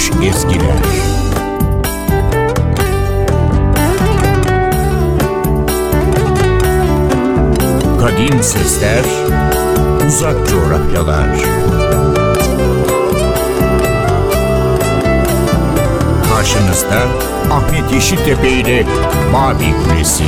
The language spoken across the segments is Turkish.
unutulmuş ezgiler. Kadim sesler, uzak coğrafyalar. Karşınızda Ahmet Yeşiltepe ile Mavi Kulesi.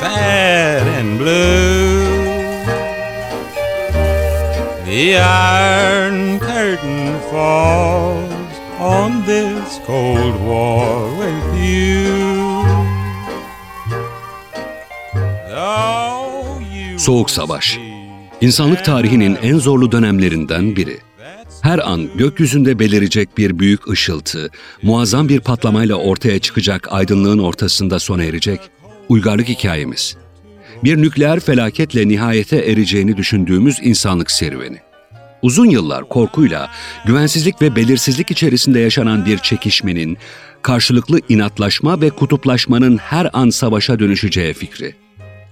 Sad and blue. The iron curtain falls on this cold war with you. Soğuk Savaş. İnsanlık tarihinin en zorlu dönemlerinden biri. Her an gökyüzünde belirecek bir büyük ışıltı, muazzam bir patlamayla ortaya çıkacak aydınlığın ortasında sona erecek uygarlık hikayemiz. Bir nükleer felaketle nihayete ereceğini düşündüğümüz insanlık serüveni. Uzun yıllar korkuyla, güvensizlik ve belirsizlik içerisinde yaşanan bir çekişmenin, karşılıklı inatlaşma ve kutuplaşmanın her an savaşa dönüşeceği fikri.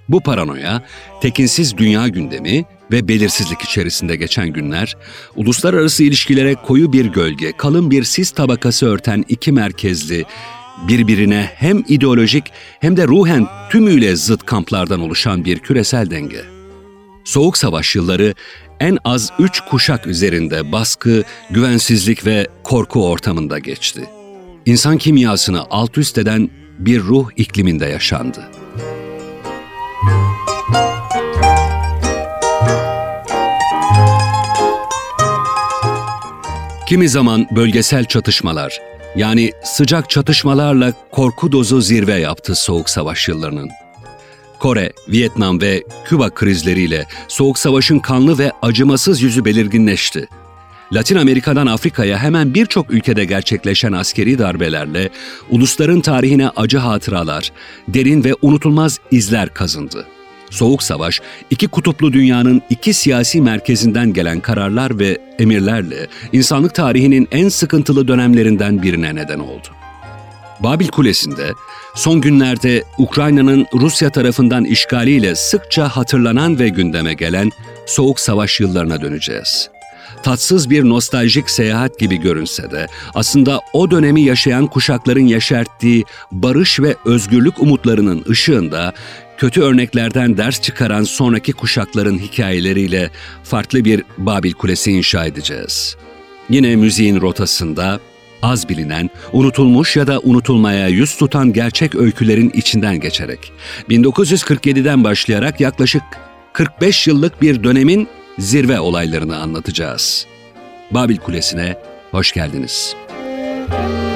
Bu paranoya, tekinsiz dünya gündemi ve belirsizlik içerisinde geçen günler, uluslararası ilişkilere koyu bir gölge, kalın bir sis tabakası örten iki merkezli, birbirine hem ideolojik hem de ruhen tümüyle zıt kamplardan oluşan bir küresel denge. Soğuk Savaş yılları en az üç kuşak üzerinde baskı, güvensizlik ve korku ortamında geçti. İnsan kimyasını alt üst eden bir ruh ikliminde yaşandı. Kimi zaman bölgesel çatışmalar, yani sıcak çatışmalarla korku dozu zirve yaptı Soğuk Savaş yıllarının. Kore, Vietnam ve Küba krizleriyle Soğuk Savaş'ın kanlı ve acımasız yüzü belirginleşti. Latin Amerika'dan Afrika'ya hemen birçok ülkede gerçekleşen askeri darbelerle ulusların tarihine acı hatıralar, derin ve unutulmaz izler kazındı. Soğuk Savaş, iki kutuplu dünyanın iki siyasi merkezinden gelen kararlar ve emirlerle insanlık tarihinin en sıkıntılı dönemlerinden birine neden oldu. Babil Kulesi'nde son günlerde Ukrayna'nın Rusya tarafından işgaliyle sıkça hatırlanan ve gündeme gelen Soğuk Savaş yıllarına döneceğiz. Tatsız bir nostaljik seyahat gibi görünse de aslında o dönemi yaşayan kuşakların yeşerttiği barış ve özgürlük umutlarının ışığında kötü örneklerden ders çıkaran sonraki kuşakların hikayeleriyle farklı bir Babil Kulesi inşa edeceğiz. Yine müziğin rotasında az bilinen, unutulmuş ya da unutulmaya yüz tutan gerçek öykülerin içinden geçerek 1947'den başlayarak yaklaşık 45 yıllık bir dönemin zirve olaylarını anlatacağız. Babil Kulesi'ne hoş geldiniz. Harry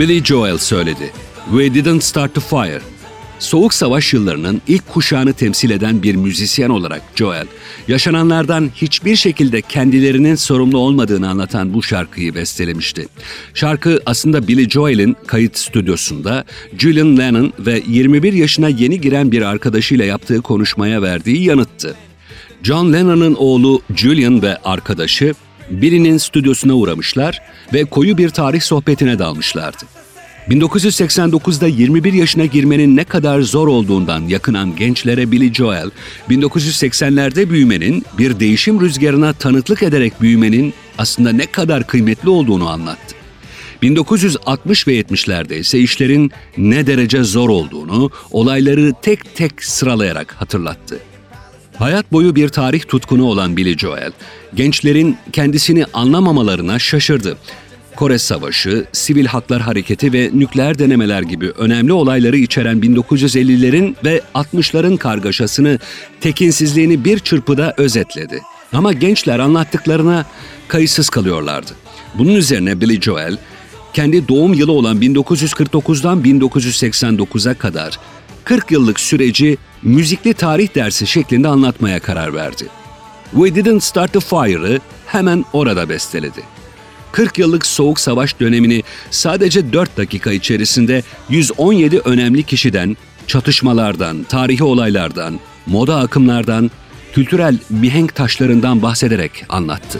Billy Joel söyledi. We didn't start the fire. Soğuk Savaş yıllarının ilk kuşağını temsil eden bir müzisyen olarak Joel, yaşananlardan hiçbir şekilde kendilerinin sorumlu olmadığını anlatan bu şarkıyı bestelemişti. Şarkı aslında Billy Joel'in kayıt stüdyosunda Julian Lennon ve 21 yaşına yeni giren bir arkadaşıyla yaptığı konuşmaya verdiği yanıttı. John Lennon'ın oğlu Julian ve arkadaşı Billy'nin stüdyosuna uğramışlar ve koyu bir tarih sohbetine dalmışlardı. 1989'da 21 yaşına girmenin ne kadar zor olduğundan yakınan gençlere Billy Joel, 1980'lerde büyümenin bir değişim rüzgarına tanıklık ederek büyümenin aslında ne kadar kıymetli olduğunu anlattı. 1960 ve 70'lerde ise işlerin ne derece zor olduğunu olayları tek tek sıralayarak hatırlattı. Hayat boyu bir tarih tutkunu olan Billy Joel, gençlerin kendisini anlamamalarına şaşırdı. Kore Savaşı, Sivil Haklar Hareketi ve nükleer denemeler gibi önemli olayları içeren 1950'lerin ve 60'ların kargaşasını, tekinsizliğini bir çırpıda özetledi. Ama gençler anlattıklarına kayıtsız kalıyorlardı. Bunun üzerine Billy Joel, kendi doğum yılı olan 1949'dan 1989'a kadar 40 yıllık süreci müzikli tarih dersi şeklinde anlatmaya karar verdi. We Didn't Start the Fire'ı hemen orada besteledi. 40 yıllık soğuk savaş dönemini sadece 4 dakika içerisinde 117 önemli kişiden, çatışmalardan, tarihi olaylardan, moda akımlardan, kültürel mihenk taşlarından bahsederek anlattı.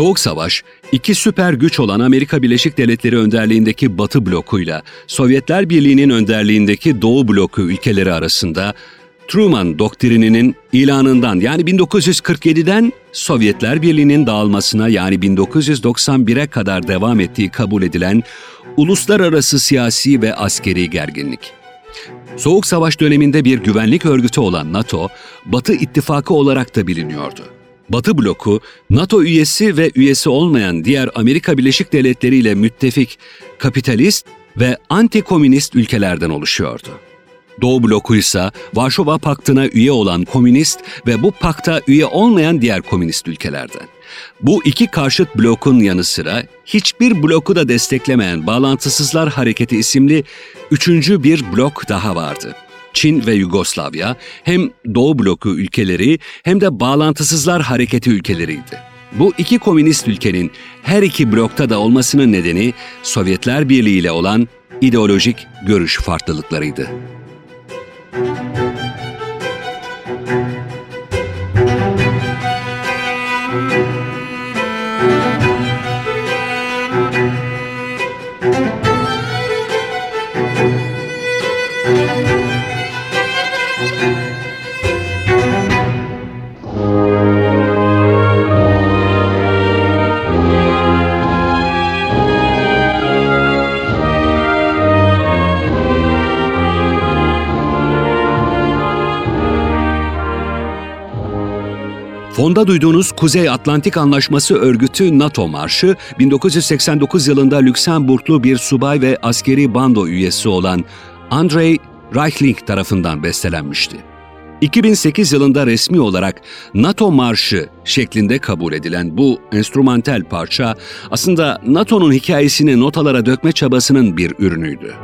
Soğuk Savaş, iki süper güç olan Amerika Birleşik Devletleri önderliğindeki Batı blokuyla Sovyetler Birliği'nin önderliğindeki Doğu bloku ülkeleri arasında Truman doktrininin ilanından yani 1947'den Sovyetler Birliği'nin dağılmasına yani 1991'e kadar devam ettiği kabul edilen uluslararası siyasi ve askeri gerginlik. Soğuk Savaş döneminde bir güvenlik örgütü olan NATO, Batı İttifakı olarak da biliniyordu. Batı bloku, NATO üyesi ve üyesi olmayan diğer Amerika Birleşik Devletleri ile müttefik, kapitalist ve anti-komünist ülkelerden oluşuyordu. Doğu bloku ise Varşova Paktı'na üye olan komünist ve bu pakta üye olmayan diğer komünist ülkelerden. Bu iki karşıt blokun yanı sıra hiçbir bloku da desteklemeyen Bağlantısızlar Hareketi isimli üçüncü bir blok daha vardı. Çin ve Yugoslavya hem Doğu bloku ülkeleri hem de Bağlantısızlar Hareketi ülkeleriydi. Bu iki komünist ülkenin her iki blokta da olmasının nedeni Sovyetler Birliği ile olan ideolojik görüş farklılıklarıydı. Fonda duyduğunuz Kuzey Atlantik Anlaşması Örgütü NATO Marşı, 1989 yılında Lüksemburglu bir subay ve askeri bando üyesi olan Andrei Reichling tarafından bestelenmişti. 2008 yılında resmi olarak NATO Marşı şeklinde kabul edilen bu enstrümantal parça aslında NATO'nun hikayesini notalara dökme çabasının bir ürünüydü.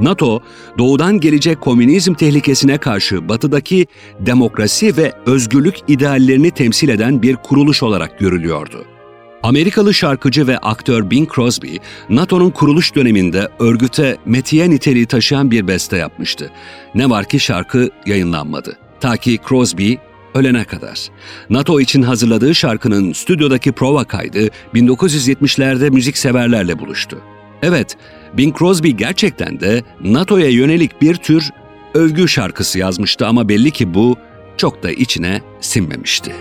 NATO, doğudan gelecek komünizm tehlikesine karşı batıdaki demokrasi ve özgürlük ideallerini temsil eden bir kuruluş olarak görülüyordu. Amerikalı şarkıcı ve aktör Bing Crosby, NATO'nun kuruluş döneminde örgüte metiye niteliği taşıyan bir beste yapmıştı. Ne var ki şarkı yayınlanmadı. Ta ki Crosby ölene kadar. NATO için hazırladığı şarkının stüdyodaki prova kaydı 1970'lerde müzikseverlerle buluştu. Evet, Bing Crosby gerçekten de NATO'ya yönelik bir tür övgü şarkısı yazmıştı ama belli ki bu çok da içine sinmemişti.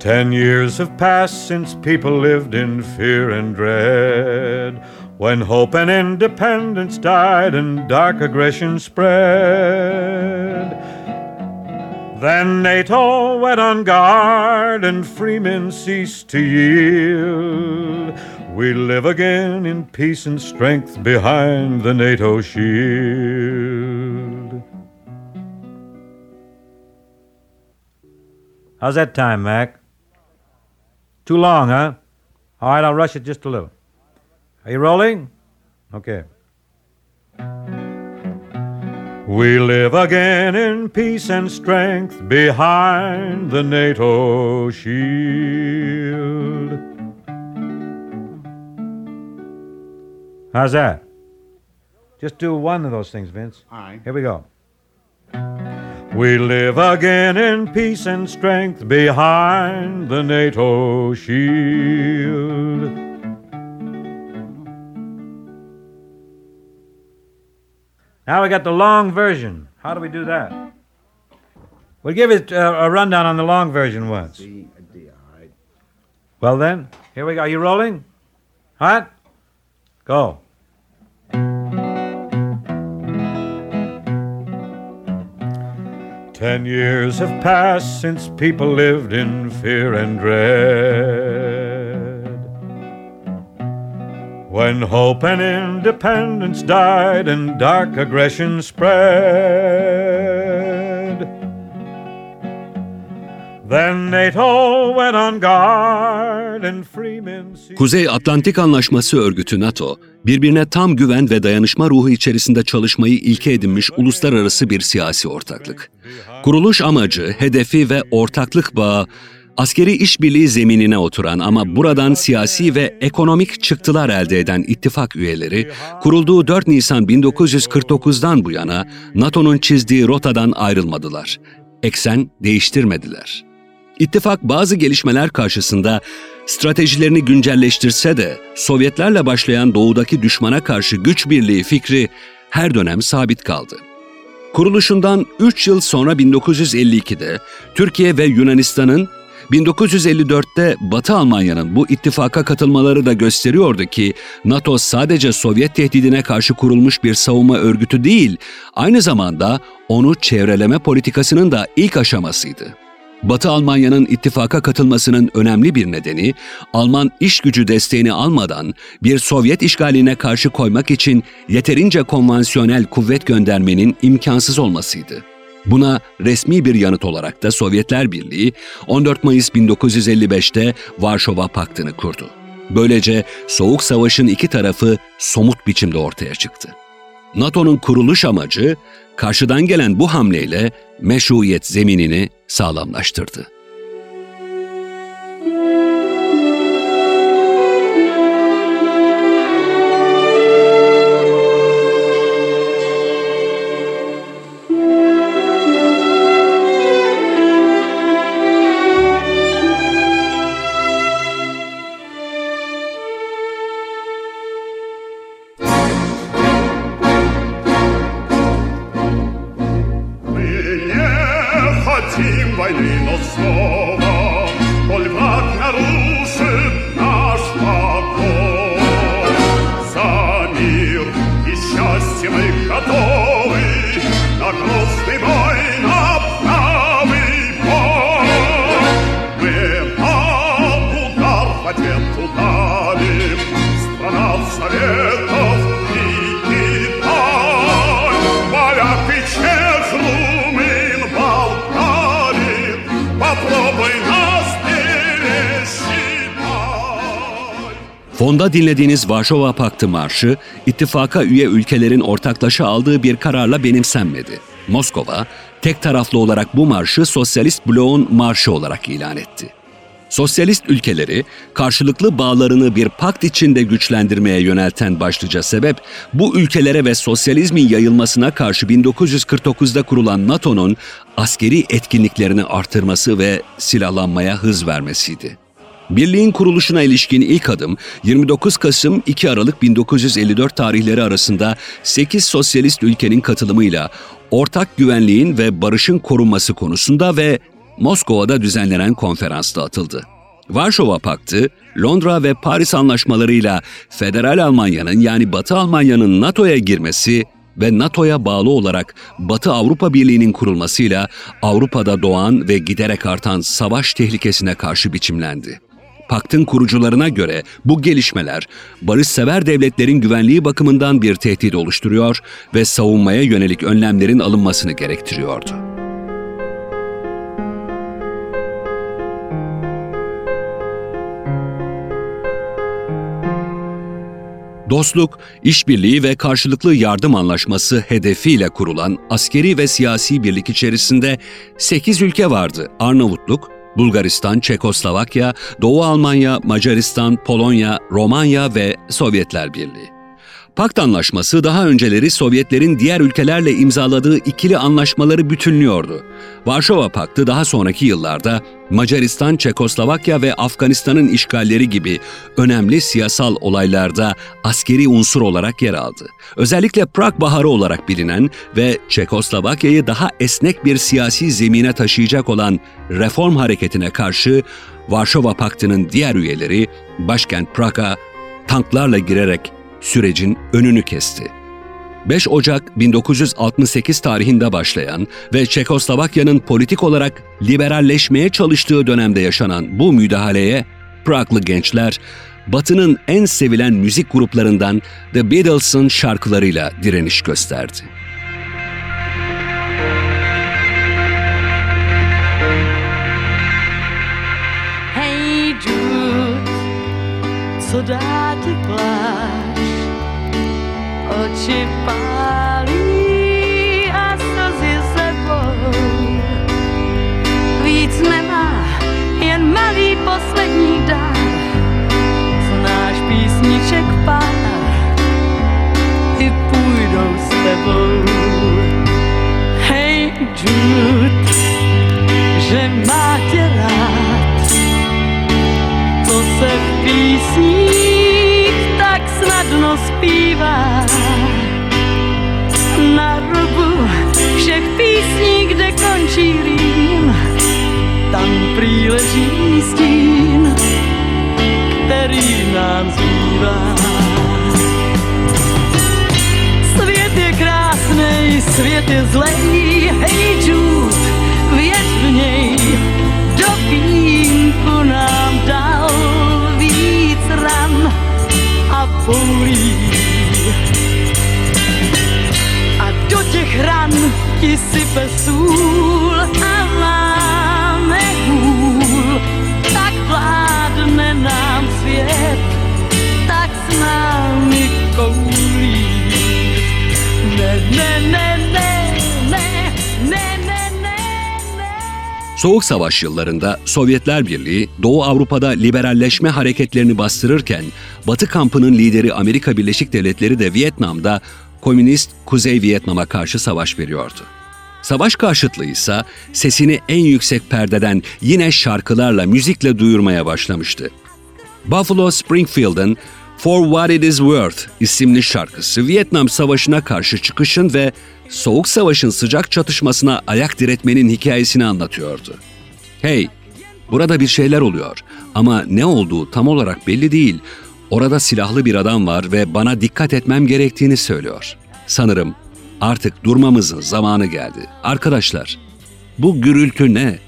Ten years have passed since people lived in fear and dread. When hope and independence died and dark aggression spread. Then NATO went on guard and free men ceased to yield. We live again in peace and strength behind the NATO shield. How's that time, Mac? Too long, huh? All right, I'll rush it just a little. Are you rolling? Okay. We live again in peace and strength behind the NATO shield. How's that? Just do one of those things, Vince. All right. Here we go. We live again in peace and strength behind the NATO shield. Now we got the long version. How do we do that? We'll give it uh, a rundown on the long version once. D, D, all right. Well then, here we go. Are you rolling? Hot? Go. Ten years have passed since people lived in fear and dread. When hope and independence died and dark aggression spread. Then NATO went on guard and free men ceased- Kuzey Atlantik Anlaşması Örgütü NATO, birbirine tam güven ve dayanışma ruhu içerisinde çalışmayı ilke edinmiş uluslararası bir siyasi ortaklık. Kuruluş amacı, hedefi ve ortaklık bağı askeri işbirliği zeminine oturan ama buradan siyasi ve ekonomik çıktılar elde eden ittifak üyeleri, kurulduğu 4 Nisan 1949'dan bu yana NATO'nun çizdiği rotadan ayrılmadılar. Eksen değiştirmediler. İttifak bazı gelişmeler karşısında stratejilerini güncelleştirse de Sovyetlerle başlayan doğudaki düşmana karşı güç birliği fikri her dönem sabit kaldı. Kuruluşundan 3 yıl sonra 1952'de Türkiye ve Yunanistan'ın 1954'te Batı Almanya'nın bu ittifaka katılmaları da gösteriyordu ki NATO sadece Sovyet tehdidine karşı kurulmuş bir savunma örgütü değil, aynı zamanda onu çevreleme politikasının da ilk aşamasıydı. Batı Almanya'nın ittifaka katılmasının önemli bir nedeni, Alman iş gücü desteğini almadan bir Sovyet işgaline karşı koymak için yeterince konvansiyonel kuvvet göndermenin imkansız olmasıydı. Buna resmi bir yanıt olarak da Sovyetler Birliği 14 Mayıs 1955'te Varşova Paktı'nı kurdu. Böylece Soğuk Savaş'ın iki tarafı somut biçimde ortaya çıktı. NATO'nun kuruluş amacı karşıdan gelen bu hamleyle meşruiyet zeminini sağlamlaştırdı. Fonda dinlediğiniz Varşova Paktı Marşı, ittifaka üye ülkelerin ortaklaşa aldığı bir kararla benimsenmedi. Moskova, tek taraflı olarak bu marşı Sosyalist Bloğun marşı olarak ilan etti. Sosyalist ülkeleri karşılıklı bağlarını bir pakt içinde güçlendirmeye yönelten başlıca sebep bu ülkelere ve sosyalizmin yayılmasına karşı 1949'da kurulan NATO'nun askeri etkinliklerini artırması ve silahlanmaya hız vermesiydi. Birliğin kuruluşuna ilişkin ilk adım 29 Kasım 2 Aralık 1954 tarihleri arasında 8 sosyalist ülkenin katılımıyla ortak güvenliğin ve barışın korunması konusunda ve Moskova'da düzenlenen konferansta atıldı. Varşova Paktı, Londra ve Paris anlaşmalarıyla Federal Almanya'nın yani Batı Almanya'nın NATO'ya girmesi ve NATO'ya bağlı olarak Batı Avrupa Birliği'nin kurulmasıyla Avrupa'da doğan ve giderek artan savaş tehlikesine karşı biçimlendi. Paktın kurucularına göre bu gelişmeler barışsever devletlerin güvenliği bakımından bir tehdit oluşturuyor ve savunmaya yönelik önlemlerin alınmasını gerektiriyordu. Dostluk, işbirliği ve karşılıklı yardım anlaşması hedefiyle kurulan askeri ve siyasi birlik içerisinde 8 ülke vardı. Arnavutluk, Bulgaristan, Çekoslovakya, Doğu Almanya, Macaristan, Polonya, Romanya ve Sovyetler Birliği. Pakt Anlaşması daha önceleri Sovyetlerin diğer ülkelerle imzaladığı ikili anlaşmaları bütünlüyordu. Varşova Paktı daha sonraki yıllarda Macaristan, Çekoslovakya ve Afganistan'ın işgalleri gibi önemli siyasal olaylarda askeri unsur olarak yer aldı. Özellikle Prag Baharı olarak bilinen ve Çekoslovakya'yı daha esnek bir siyasi zemine taşıyacak olan reform hareketine karşı Varşova Paktı'nın diğer üyeleri başkent Prag'a tanklarla girerek sürecin önünü kesti. 5 Ocak 1968 tarihinde başlayan ve Çekoslovakya'nın politik olarak liberalleşmeye çalıştığı dönemde yaşanan bu müdahaleye Praglı gençler Batı'nın en sevilen müzik gruplarından The Beatles'ın şarkılarıyla direniş gösterdi. Hej Jude, pláš? Oči pálí a slzy sebou. Víc nemá, jen malý poslední dár. Znáš písniček pár, ty půjdou s tebou. Hej Jude, že má tě rád, to se v tak snadno zpívá. Na rubu všech písní, kde končí rým, tam prý leží stín, který nám zbývá. Svět je krásný, svět je zlej, hej Jude, věř v něj, do nám dal a bolí. A do těch ran ti sype sůl a máme hůl, tak vládne nám svět, Soğuk Savaş yıllarında Sovyetler Birliği Doğu Avrupa'da liberalleşme hareketlerini bastırırken Batı kampının lideri Amerika Birleşik Devletleri de Vietnam'da Komünist Kuzey Vietnam'a karşı savaş veriyordu. Savaş karşıtlığı ise sesini en yüksek perdeden yine şarkılarla, müzikle duyurmaya başlamıştı. Buffalo Springfield'ın For What It Is Worth isimli şarkısı Vietnam Savaşı'na karşı çıkışın ve Soğuk Savaş'ın sıcak çatışmasına ayak diretmenin hikayesini anlatıyordu. Hey, burada bir şeyler oluyor ama ne olduğu tam olarak belli değil. Orada silahlı bir adam var ve bana dikkat etmem gerektiğini söylüyor. Sanırım artık durmamızın zamanı geldi. Arkadaşlar, bu gürültü ne?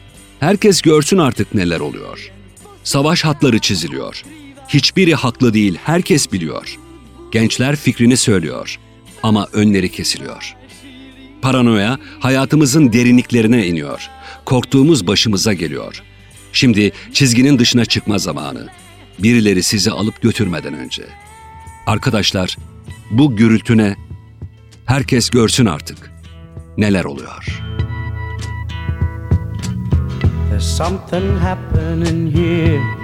Herkes görsün artık neler oluyor. Savaş hatları çiziliyor. Hiçbiri haklı değil, herkes biliyor. Gençler fikrini söylüyor ama önleri kesiliyor. Paranoya hayatımızın derinliklerine iniyor. Korktuğumuz başımıza geliyor. Şimdi çizginin dışına çıkma zamanı. Birileri sizi alıp götürmeden önce. Arkadaşlar, bu gürültü ne? Herkes görsün artık. Neler oluyor? There's something happening here.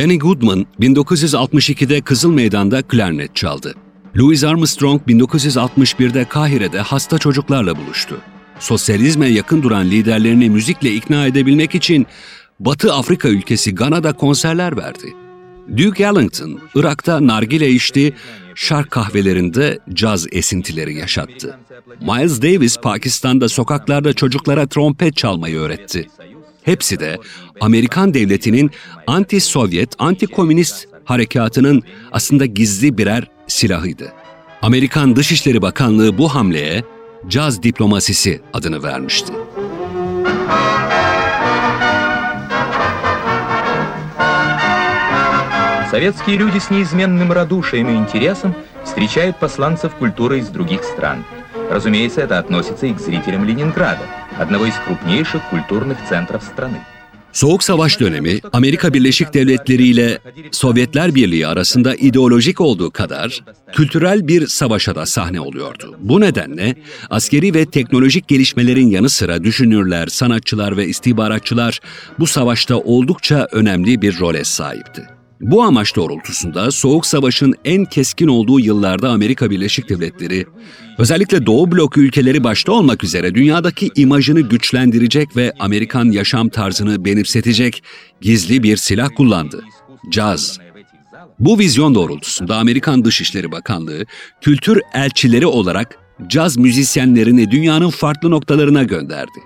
Benny Goodman 1962'de Kızıl Meydan'da klarnet çaldı. Louis Armstrong 1961'de Kahire'de hasta çocuklarla buluştu. Sosyalizme yakın duran liderlerini müzikle ikna edebilmek için Batı Afrika ülkesi Gana'da konserler verdi. Duke Ellington, Irak'ta nargile içti, şark kahvelerinde caz esintileri yaşattı. Miles Davis, Pakistan'da sokaklarda çocuklara trompet çalmayı öğretti. Hepsi de Amerikan devletinin anti-Sovyet, anti-komünist harekatının aslında gizli birer silahıydı. Amerikan Dışişleri Bakanlığı bu hamleye caz diplomasisi adını vermişti. Советские люди с неизменным радушием и интересом встречают посланцев культуры из других стран. Разумеется, это относится и к зрителям Ленинграда, одного из крупнейших культурных центров страны. Soğuk Savaş dönemi Amerika Birleşik Devletleri ile Sovyetler Birliği arasında ideolojik olduğu kadar kültürel bir savaşa da sahne oluyordu. Bu nedenle askeri ve teknolojik gelişmelerin yanı sıra düşünürler, sanatçılar ve istihbaratçılar bu savaşta oldukça önemli bir role sahipti. Bu amaç doğrultusunda Soğuk Savaş'ın en keskin olduğu yıllarda Amerika Birleşik Devletleri, özellikle Doğu blok ülkeleri başta olmak üzere dünyadaki imajını güçlendirecek ve Amerikan yaşam tarzını benimsetecek gizli bir silah kullandı. Caz. Bu vizyon doğrultusunda Amerikan Dışişleri Bakanlığı, kültür elçileri olarak caz müzisyenlerini dünyanın farklı noktalarına gönderdi.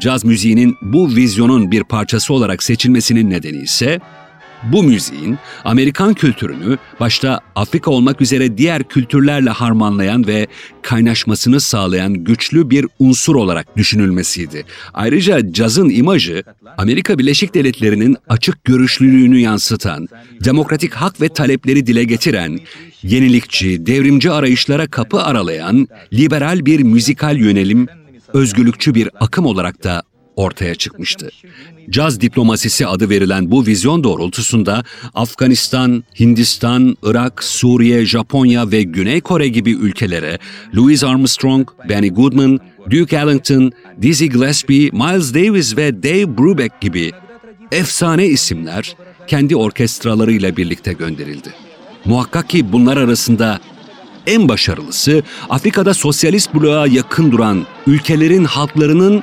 Caz müziğinin bu vizyonun bir parçası olarak seçilmesinin nedeni ise bu müziğin Amerikan kültürünü başta Afrika olmak üzere diğer kültürlerle harmanlayan ve kaynaşmasını sağlayan güçlü bir unsur olarak düşünülmesiydi. Ayrıca cazın imajı Amerika Birleşik Devletleri'nin açık görüşlülüğünü yansıtan, demokratik hak ve talepleri dile getiren, yenilikçi, devrimci arayışlara kapı aralayan, liberal bir müzikal yönelim, özgürlükçü bir akım olarak da ortaya çıkmıştı. Caz diplomasisi adı verilen bu vizyon doğrultusunda Afganistan, Hindistan, Irak, Suriye, Japonya ve Güney Kore gibi ülkelere Louis Armstrong, Benny Goodman, Duke Ellington, Dizzy Gillespie, Miles Davis ve Dave Brubeck gibi efsane isimler kendi orkestralarıyla birlikte gönderildi. Muhakkak ki bunlar arasında en başarılısı Afrika'da sosyalist bloğa yakın duran ülkelerin halklarının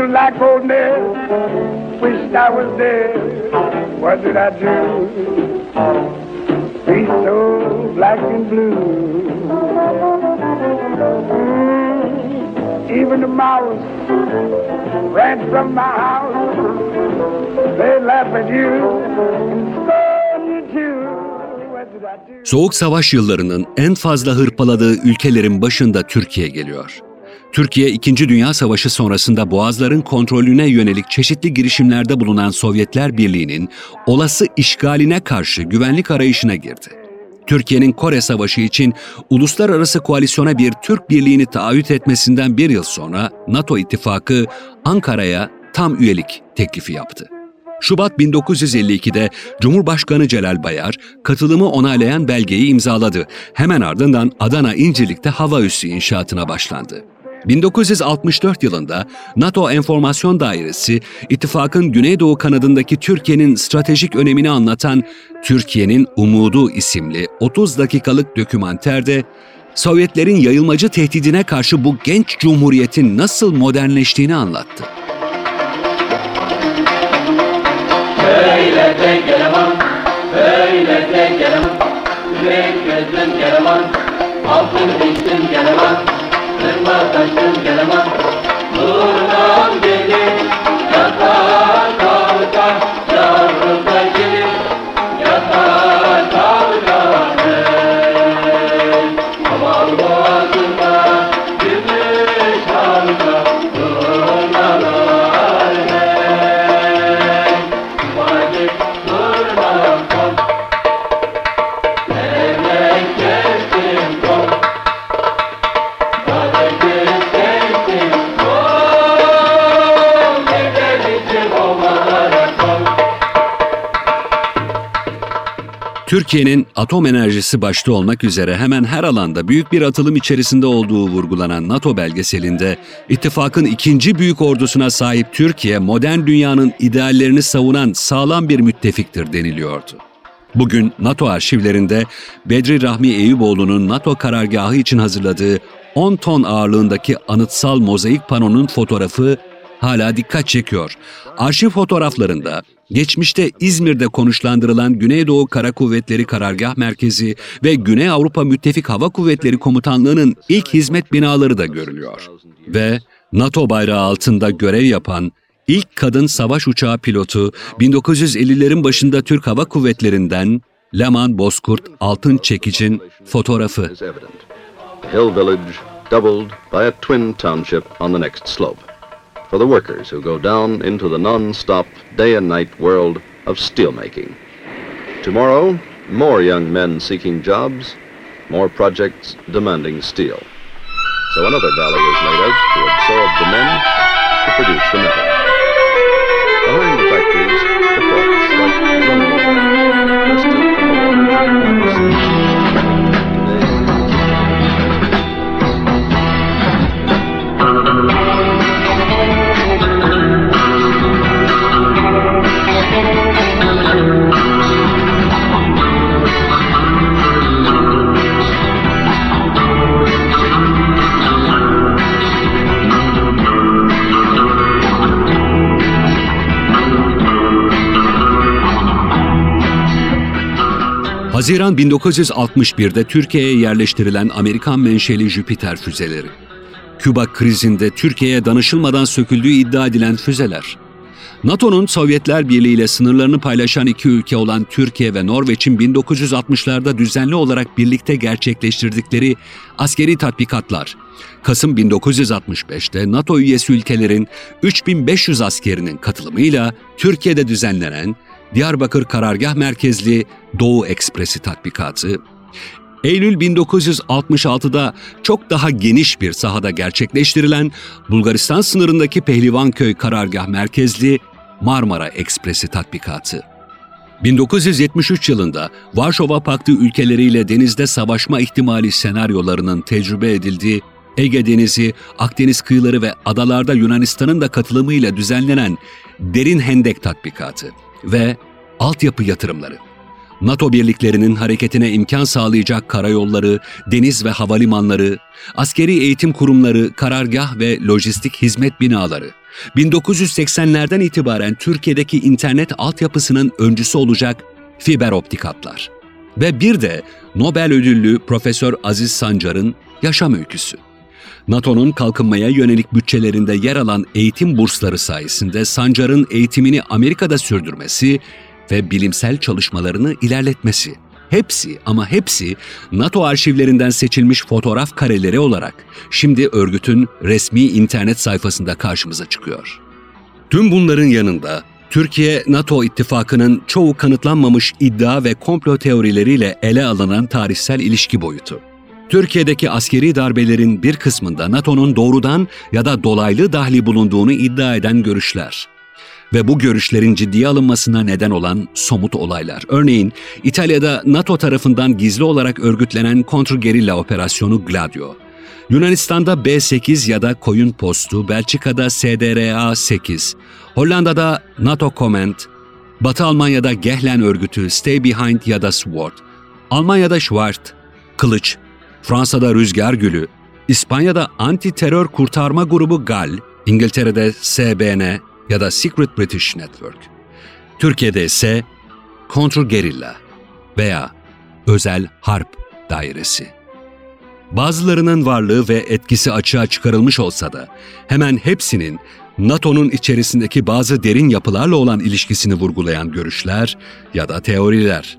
Feel like old Ned. Wished I was dead. What did I do? Be so black and blue. Mm, Even the mouse ran from my house. They laugh at you and you too. Soğuk Savaş yıllarının en fazla hırpaladığı ülkelerin başında Türkiye geliyor. Türkiye, İkinci Dünya Savaşı sonrasında boğazların kontrolüne yönelik çeşitli girişimlerde bulunan Sovyetler Birliği'nin olası işgaline karşı güvenlik arayışına girdi. Türkiye'nin Kore Savaşı için uluslararası koalisyona bir Türk birliğini taahhüt etmesinden bir yıl sonra NATO ittifakı Ankara'ya tam üyelik teklifi yaptı. Şubat 1952'de Cumhurbaşkanı Celal Bayar katılımı onaylayan belgeyi imzaladı. Hemen ardından Adana İncirlik'te hava üssü inşaatına başlandı. 1964 yılında NATO Enformasyon Dairesi, ittifakın Güneydoğu kanadındaki Türkiye'nin stratejik önemini anlatan Türkiye'nin Umudu isimli 30 dakikalık dokümanterde Sovyetlerin yayılmacı tehdidine karşı bu genç cumhuriyetin nasıl modernleştiğini anlattı. Öyle de geleman, öyle de geleman Yürek gözlüm geleman, altın dişlim geleman Kırma taşlım geleman, nurdan gelir Türkiye'nin atom enerjisi başta olmak üzere hemen her alanda büyük bir atılım içerisinde olduğu vurgulanan NATO belgeselinde ittifakın ikinci büyük ordusuna sahip Türkiye modern dünyanın ideallerini savunan sağlam bir müttefiktir deniliyordu. Bugün NATO arşivlerinde Bedri Rahmi Eyüboğlu'nun NATO karargahı için hazırladığı 10 ton ağırlığındaki anıtsal mozaik panonun fotoğrafı hala dikkat çekiyor. Arşiv fotoğraflarında geçmişte İzmir'de konuşlandırılan Güneydoğu Kara Kuvvetleri Karargah Merkezi ve Güney Avrupa Müttefik Hava Kuvvetleri Komutanlığı'nın ilk hizmet binaları da görülüyor. Ve NATO bayrağı altında görev yapan ilk kadın savaş uçağı pilotu 1950'lerin başında Türk Hava Kuvvetleri'nden Leman Bozkurt Altın Çekic'in fotoğrafı. Hill Village doubled by a twin township on the next slope. For the workers who go down into the non-stop day and night world of steelmaking. Tomorrow, more young men seeking jobs, more projects demanding steel. So another valley is laid out to absorb the men to produce the metal. Behind the factories, the ports like Zumwalt, Haziran 1961'de Türkiye'ye yerleştirilen Amerikan menşeli Jüpiter füzeleri. Küba krizinde Türkiye'ye danışılmadan söküldüğü iddia edilen füzeler. NATO'nun Sovyetler Birliği ile sınırlarını paylaşan iki ülke olan Türkiye ve Norveç'in 1960'larda düzenli olarak birlikte gerçekleştirdikleri askeri tatbikatlar, Kasım 1965'te NATO üyesi ülkelerin 3500 askerinin katılımıyla Türkiye'de düzenlenen Diyarbakır Karargah Merkezli Doğu Ekspresi tatbikatı, Eylül 1966'da çok daha geniş bir sahada gerçekleştirilen Bulgaristan sınırındaki Pehlivanköy Karargah Merkezli Marmara Ekspresi tatbikatı. 1973 yılında Varşova Paktı ülkeleriyle denizde savaşma ihtimali senaryolarının tecrübe edildiği Ege Denizi, Akdeniz kıyıları ve adalarda Yunanistan'ın da katılımıyla düzenlenen Derin Hendek tatbikatı ve altyapı yatırımları. NATO birliklerinin hareketine imkan sağlayacak karayolları, deniz ve havalimanları, askeri eğitim kurumları, karargah ve lojistik hizmet binaları, 1980'lerden itibaren Türkiye'deki internet altyapısının öncüsü olacak fiber optik hatlar. Ve bir de Nobel ödüllü Profesör Aziz Sancar'ın yaşam öyküsü. NATO'nun kalkınmaya yönelik bütçelerinde yer alan eğitim bursları sayesinde Sancar'ın eğitimini Amerika'da sürdürmesi ve bilimsel çalışmalarını ilerletmesi. Hepsi ama hepsi NATO arşivlerinden seçilmiş fotoğraf kareleri olarak şimdi örgütün resmi internet sayfasında karşımıza çıkıyor. Tüm bunların yanında Türkiye, NATO ittifakının çoğu kanıtlanmamış iddia ve komplo teorileriyle ele alınan tarihsel ilişki boyutu. Türkiye'deki askeri darbelerin bir kısmında NATO'nun doğrudan ya da dolaylı dahli bulunduğunu iddia eden görüşler ve bu görüşlerin ciddiye alınmasına neden olan somut olaylar. Örneğin İtalya'da NATO tarafından gizli olarak örgütlenen kontrgerilla operasyonu Gladio, Yunanistan'da B8 ya da Koyun Postu, Belçika'da SDRA-8, Hollanda'da NATO Command, Batı Almanya'da Gehlen örgütü Stay Behind ya da SWORD, Almanya'da Schwart, Kılıç, Fransa'da Rüzgar Gülü, İspanya'da Anti Terör Kurtarma Grubu GAL, İngiltere'de SBN ya da Secret British Network, Türkiye'de ise Kontrgerilla veya Özel Harp Dairesi. Bazılarının varlığı ve etkisi açığa çıkarılmış olsa da hemen hepsinin NATO'nun içerisindeki bazı derin yapılarla olan ilişkisini vurgulayan görüşler ya da teoriler.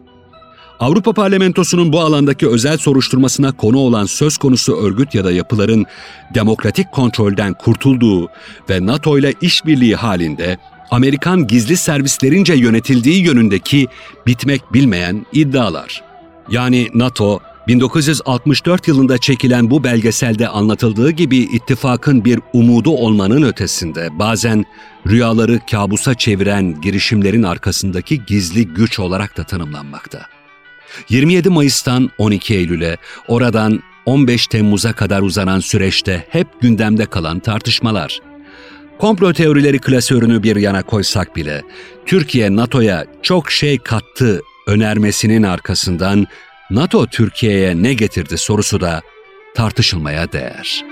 Avrupa Parlamentosu'nun bu alandaki özel soruşturmasına konu olan söz konusu örgüt ya da yapıların demokratik kontrolden kurtulduğu ve NATO ile işbirliği halinde Amerikan gizli servislerince yönetildiği yönündeki bitmek bilmeyen iddialar. Yani NATO 1964 yılında çekilen bu belgeselde anlatıldığı gibi ittifakın bir umudu olmanın ötesinde bazen rüyaları kabusa çeviren girişimlerin arkasındaki gizli güç olarak da tanımlanmakta. 27 Mayıs'tan 12 Eylül'e, oradan 15 Temmuz'a kadar uzanan süreçte hep gündemde kalan tartışmalar. Komplo teorileri klasörünü bir yana koysak bile, Türkiye NATO'ya çok şey kattı önermesinin arkasından NATO Türkiye'ye ne getirdi sorusu da tartışılmaya değer.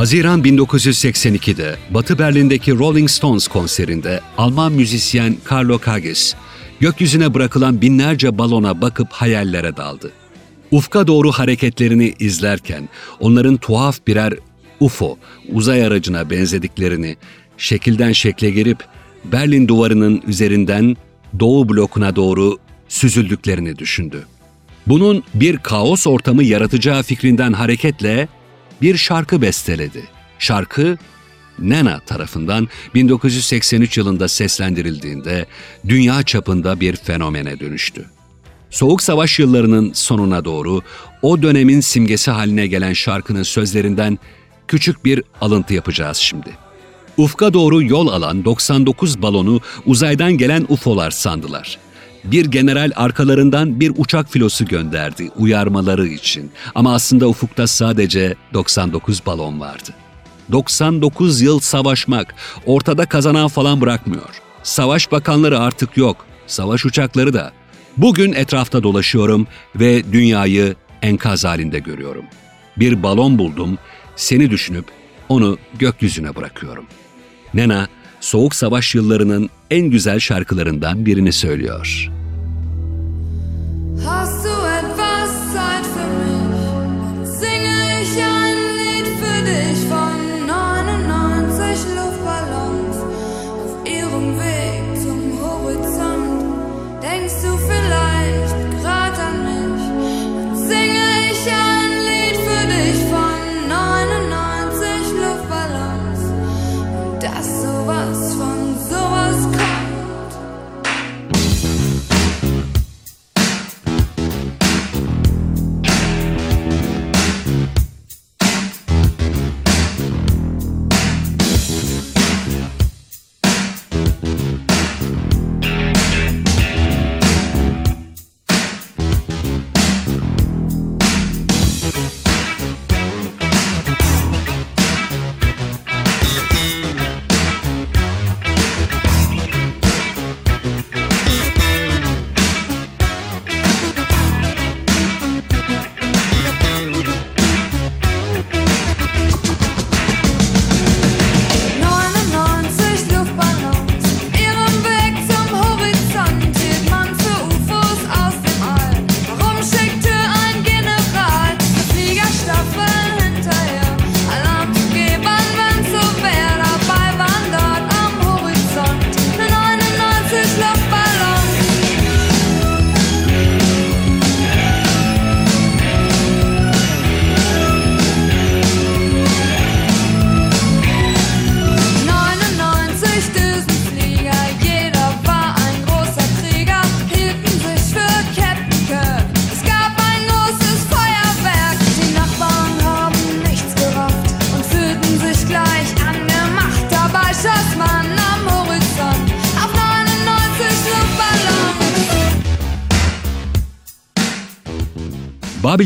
Haziran 1982'de Batı Berlin'deki Rolling Stones konserinde Alman müzisyen Carlo Kagis, gökyüzüne bırakılan binlerce balona bakıp hayallere daldı. Ufka doğru hareketlerini izlerken onların tuhaf birer UFO, uzay aracına benzediklerini, şekilden şekle girip Berlin duvarının üzerinden doğu blokuna doğru süzüldüklerini düşündü. Bunun bir kaos ortamı yaratacağı fikrinden hareketle bir şarkı besteledi. Şarkı Nena tarafından 1983 yılında seslendirildiğinde dünya çapında bir fenomene dönüştü. Soğuk Savaş yıllarının sonuna doğru o dönemin simgesi haline gelen şarkının sözlerinden küçük bir alıntı yapacağız şimdi. Ufka doğru yol alan 99 balonu uzaydan gelen UFO'lar sandılar. Bir general arkalarından bir uçak filosu gönderdi uyarmaları için. Ama aslında ufukta sadece 99 balon vardı. 99 yıl savaşmak ortada kazanan falan bırakmıyor. Savaş bakanları artık yok. Savaş uçakları da. Bugün etrafta dolaşıyorum ve dünyayı enkaz halinde görüyorum. Bir balon buldum, seni düşünüp onu gökyüzüne bırakıyorum. Nena, Soğuk Savaş yıllarının en güzel şarkılarından birini söylüyor.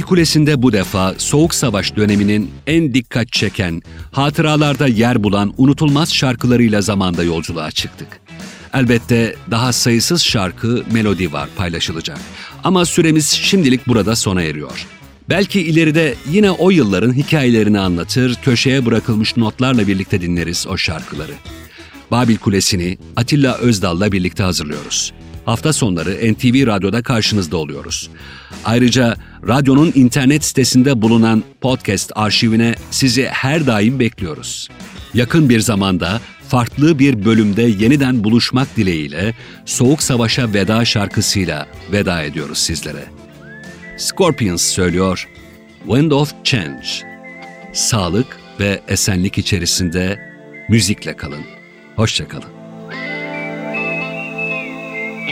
Kulesi'nde bu defa Soğuk Savaş döneminin en dikkat çeken, hatıralarda yer bulan unutulmaz şarkılarıyla zamanda yolculuğa çıktık. Elbette daha sayısız şarkı, melodi var paylaşılacak. Ama süremiz şimdilik burada sona eriyor. Belki ileride yine o yılların hikayelerini anlatır, köşeye bırakılmış notlarla birlikte dinleriz o şarkıları. Babil Kulesi'ni Atilla Özdal'la birlikte hazırlıyoruz. Hafta sonları NTV Radyo'da karşınızda oluyoruz. Ayrıca radyonun internet sitesinde bulunan podcast arşivine sizi her daim bekliyoruz. Yakın bir zamanda farklı bir bölümde yeniden buluşmak dileğiyle Soğuk Savaş'a veda şarkısıyla veda ediyoruz sizlere. Scorpions söylüyor Wind of Change. Sağlık ve esenlik içerisinde müzikle kalın. Hoşçakalın.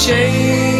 change.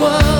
world.